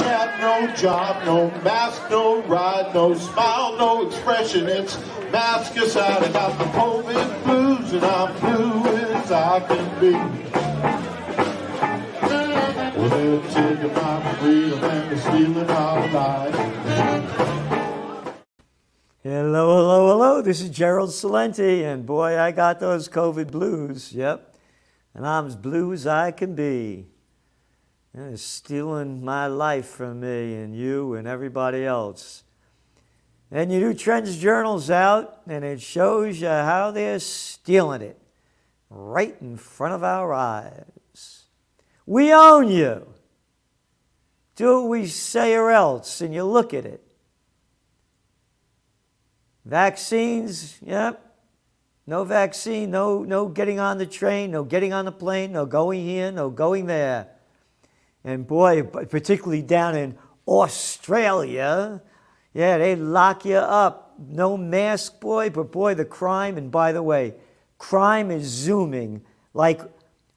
no job, no mask, no ride, no smile, no expression. It's mask aside. I got the COVID blues and I'm blue as I can be. Well, they're taking my freedom and they're stealing our lives. Hello, hello, hello. This is Gerald Celente, and boy, I got those COVID blues. Yep. And I'm as blue as I can be. Yeah, It's stealing my life from me and you and everybody else. And you new Trends Journal's out, and it shows you how they're stealing it right in front of our eyes. We own you. Do what we say or else, and you look at it. Vaccines, yep. No vaccine, no, no getting on the train, no getting on the plane, no going here, no going there. And boy, particularly down in Australia, yeah, they lock you up. No mask, boy, but boy, the crime, and by the way, crime is zooming like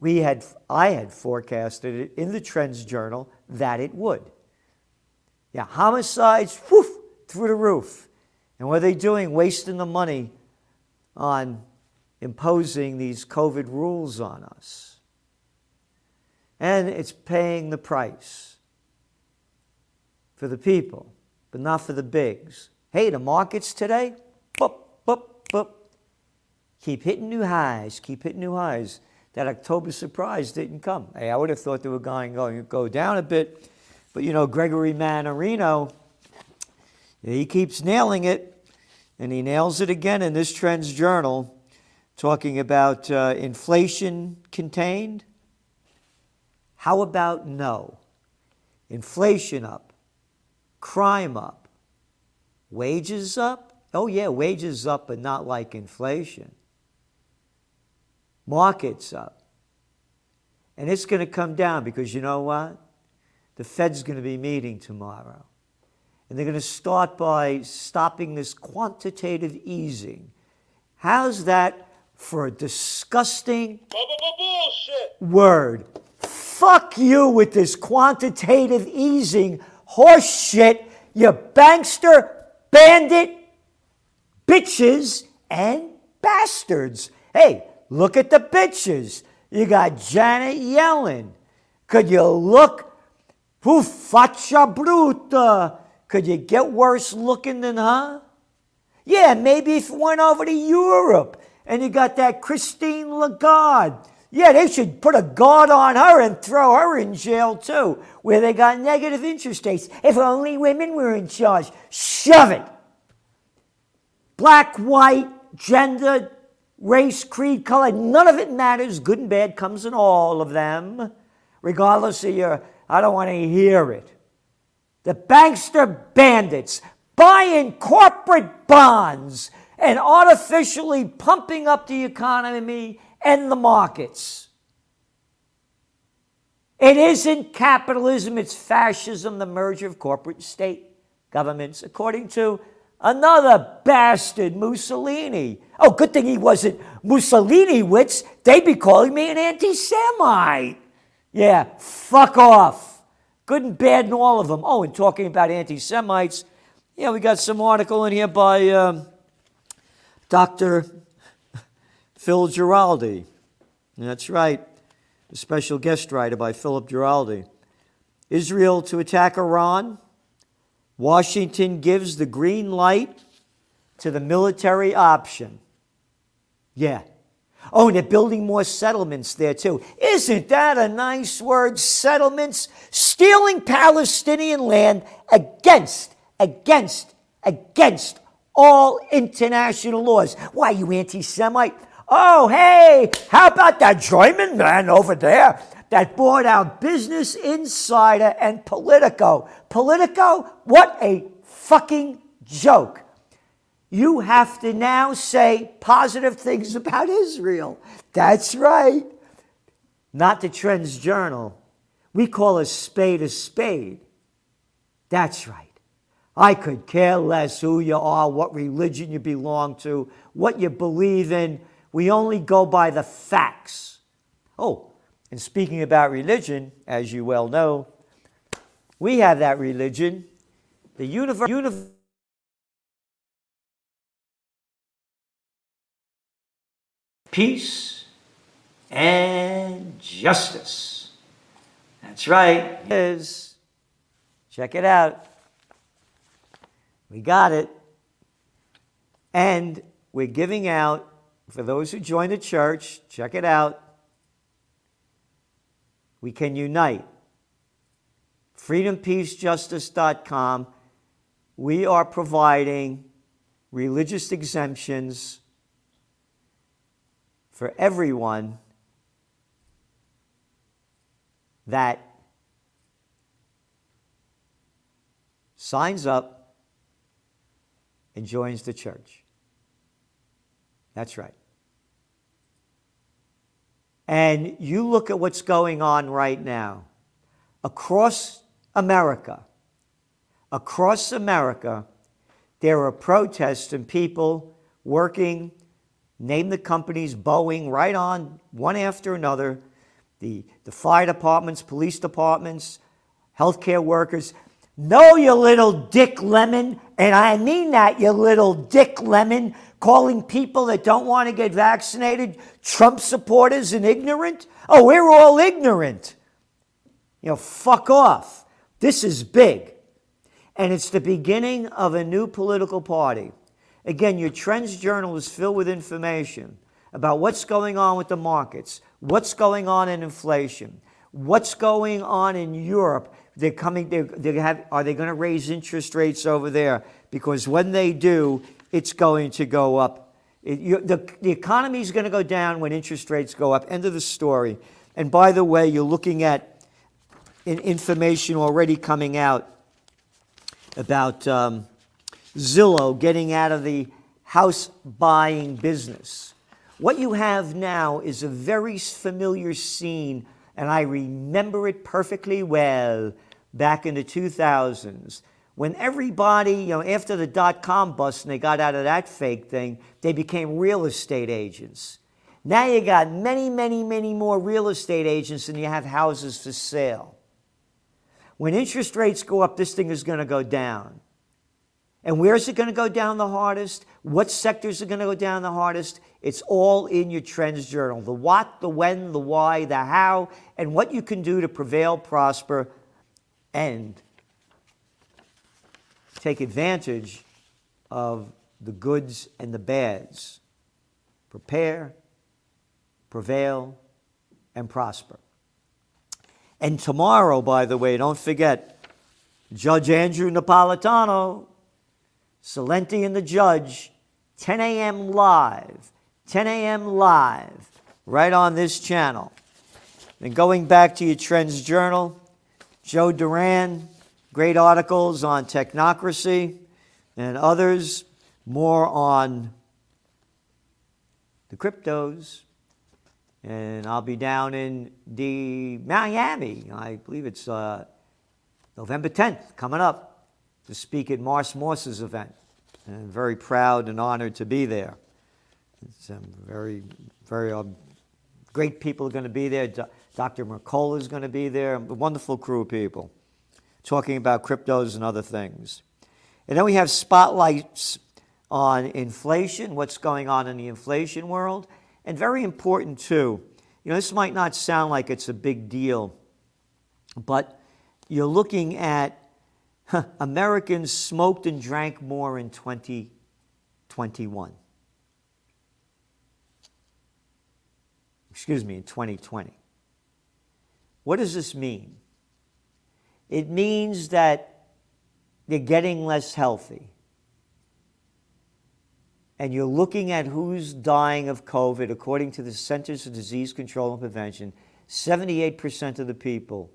we had, I had forecasted it in the Trends Journal that it would. Yeah, homicides, woof, through the roof. And what are they doing? Wasting the money on imposing these COVID rules on us. And it's paying the price for the people, but not for the bigs. Hey, the markets today, boop, boop, boop, keep hitting new highs, keep hitting new highs. That October surprise didn't come. Hey, I would have thought they were going, to go down a bit, but you know, Gregory Mannarino, he keeps nailing it, and he nails it again in this Trends Journal, talking about uh, inflation contained. How about no? Inflation up, crime up, wages up? Oh, yeah, wages up, but not like inflation. Markets up. And it's going to come down because you know what? The Fed's going to be meeting tomorrow. And they're going to start by stopping this quantitative easing. How's that for a disgusting word? Fuck you with this quantitative easing horse shit, you bankster, bandit, bitches, and bastards. Hey, look at the bitches. You got Janet Yellen. Could you look? Who faccia bruta? Could you get worse looking than her? Yeah, maybe if you went over to Europe and you got that Christine Lagarde. Yeah, they should put a guard on her and throw her in jail too, where they got negative interest rates. If only women were in charge. Shove it. Black, white, gender, race, creed, color, none of it matters. Good and bad comes in all of them, regardless of your, I don't want to hear it. The bankster bandits buying corporate bonds and artificially pumping up the economy and the markets. It isn't capitalism, it's fascism, the merger of corporate and state governments, according to another bastard, Mussolini. Oh, good thing he wasn't Mussolini wits. They'd be calling me an anti Semite. Yeah, fuck off. Good and bad in all of them. Oh, and talking about anti Semites, yeah, we got some article in here by um, Dr. Phil Giraldi. That's right, a special guest writer by Philip Giraldi. Israel to attack Iran. Washington gives the green light to the military option. Yeah. Oh, and they're building more settlements there too. Isn't that a nice word? Settlements, stealing Palestinian land against, against, against all international laws. Why, you anti Semite? Oh, hey, how about that German man over there that bought out Business Insider and Politico? Politico, what a fucking joke. You have to now say positive things about Israel. That's right. Not the Trends Journal. We call a spade a spade. That's right. I could care less who you are, what religion you belong to, what you believe in. We only go by the facts. Oh, and speaking about religion, as you well know, We have that religion. The universe. Univ- peace and justice. That's right. Is. Check it out. We got it. And we're giving out, for those who join the church, check it out. We can unite. FreedomPeaceJustice.com. We are providing religious exemptions for everyone that signs up and joins the church. That's right. And you look at what's going on right now across America. Across America, there are protests and people working, name the companies, Boeing, right on, one after another, the, the fire departments, police departments, healthcare workers. No, you little Dick Lemon, and I mean that, you little Dick Lemon, calling people that don't want to get vaccinated Trump supporters and ignorant. Oh, we're all ignorant. You know, fuck off. This is big. And it's the beginning of a new political party. Again, your Trends Journal is filled with information about what's going on with the markets, what's going on in inflation, what's going on in Europe. They're coming, they're, they have, are they going to raise interest rates over there? Because when they do, it's going to go up. It, you, the, the economy is going to go down when interest rates go up. End of the story. And by the way, you're looking at information already coming out about um, Zillow getting out of the house buying business. What you have now is a very familiar scene, and I remember it perfectly well back in the 2000s when everybody, you know, after the dot com bust and they got out of that fake thing, they became real estate agents. Now you got many, many, many more real estate agents than you have houses for sale. When interest rates go up, this thing is going to go down. And where is it going to go down the hardest? What sectors are going to go down the hardest? It's all in your trends journal the what, the when, the why, the how, and what you can do to prevail, prosper, and take advantage of the goods and the bads. Prepare, prevail, and prosper. And tomorrow, by the way, don't forget Judge Andrew Napolitano, Celente and the Judge, 10 a.m. live 10 a.m. live, right on this channel. Then going back to your Trends Journal, Joe Duran, great articles on technocracy and others, more on the cryptos. And I'll be down in the Miami, I believe it's uh, November 10th, coming up to speak at Mars Morse's event. And I'm very proud and honored to be there. It's um, very, very um, great people are going to be there. Do- Dr. Mercola is going to be there. A wonderful crew of people talking about cryptos and other things. And then we have spotlights on inflation, what's going on in the inflation world. And very important, too, you know, this might not sound like it's a big deal, but you're looking at huh, Americans smoked and drank more in 2021. excuse me, in 2020. What does this mean? It means that they're getting less healthy. And you're looking at who's dying of COVID, according to the Centers for Disease Control and Prevention, 78% of the people,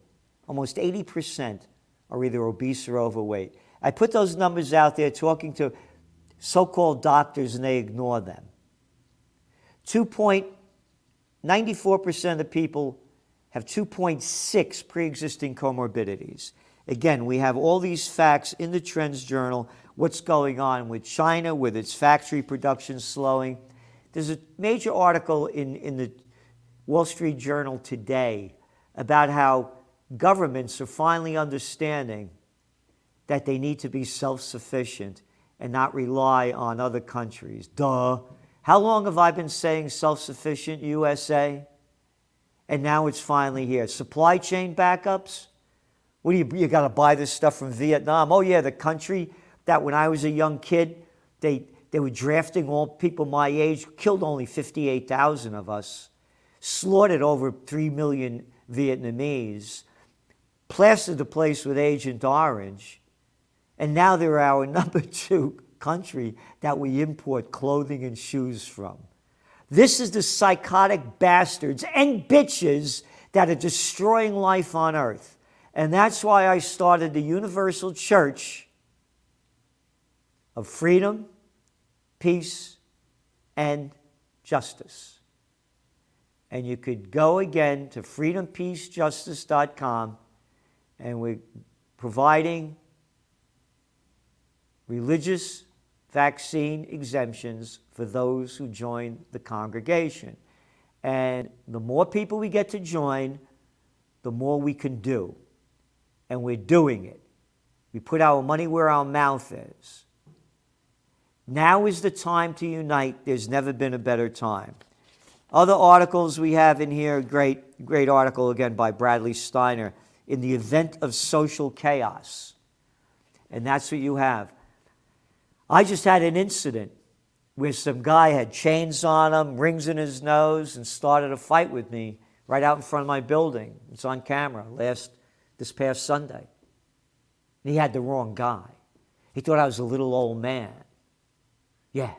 almost 80%, are either obese or overweight. I put those numbers out there talking to so called doctors, and they ignore them. 2.8 94% of the people have 2.6 pre existing comorbidities. Again, we have all these facts in the Trends Journal what's going on with China, with its factory production slowing. There's a major article in, in the Wall Street Journal today about how governments are finally understanding that they need to be self sufficient and not rely on other countries. Duh. How long have I been saying self sufficient USA? And now it's finally here. Supply chain backups? What do you, you got to buy this stuff from Vietnam? Oh, yeah, the country that when I was a young kid, they, they were drafting all people my age, killed only 58,000 of us, slaughtered over 3 million Vietnamese, plastered the place with Agent Orange, and now they're our number two country that we import clothing and shoes from. This is the psychotic bastards and bitches that are destroying life on earth. And that's why I started the Universal Church of Freedom, Peace, and Justice. And you could go again to freedompeacejustice.com, and we're providing religious vaccine exemptions for those who join the congregation. And the more people we get to join, the more we can do and we're doing it. We put our money where our mouth is. Now is the time to unite. There's never been a better time. Other articles we have in here, great, great article again by Bradley Steiner, in the event of social chaos. And that's what you have. I just had an incident where some guy had chains on him, rings in his nose, and started a fight with me right out in front of my building. It's on camera last this past Sunday. And he had the wrong guy. He thought I was a little old man. Yeah.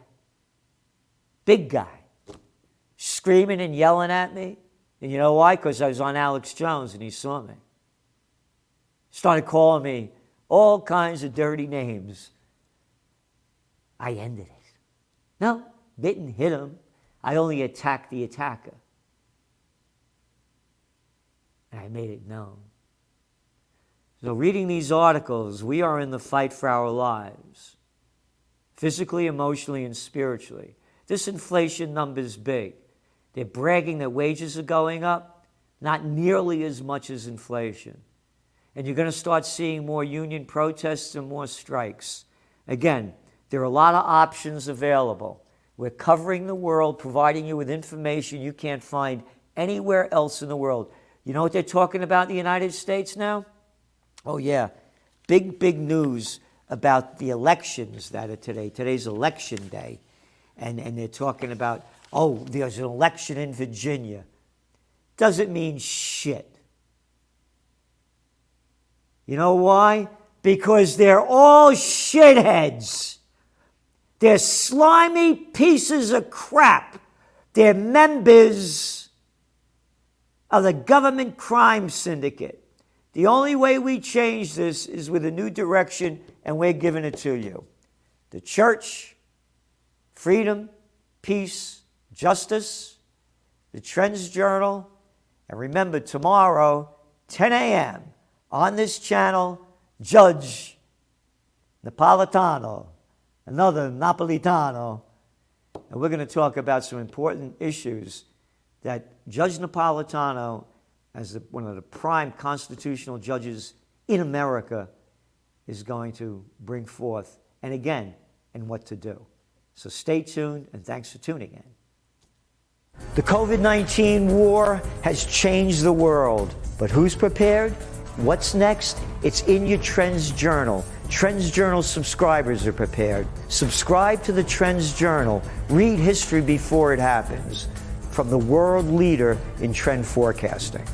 Big guy. Screaming and yelling at me. And you know why? Because I was on Alex Jones and he saw me. Started calling me all kinds of dirty names. I ended it. No, didn't hit him. I only attacked the attacker. And I made it known. So, reading these articles, we are in the fight for our lives, physically, emotionally, and spiritually. This inflation number is big. They're bragging that wages are going up, not nearly as much as inflation. And you're going to start seeing more union protests and more strikes. Again, there are a lot of options available. We're covering the world, providing you with information you can't find anywhere else in the world. You know what they're talking about in the United States now? Oh, yeah. Big, big news about the elections that are today. Today's election day. And, and they're talking about, oh, there's an election in Virginia. Doesn't mean shit. You know why? Because they're all shitheads. They're slimy pieces of crap. They're members of the government crime syndicate. The only way we change this is with a new direction, and we're giving it to you. The church, freedom, peace, justice, the Trends Journal, and remember tomorrow, 10 a.m., on this channel, Judge Napolitano, another Napolitano, and we're going to talk about some important issues that Judge Napolitano as the, one of the prime constitutional judges in America is going to bring forth, and again, and what to do. So stay tuned, and thanks for tuning in. The COVID 19 war has changed the world, but who's prepared? What's next? It's in your Trends Journal. Trends Journal subscribers are prepared. Subscribe to the Trends Journal. Read history before it happens from the world leader in trend forecasting.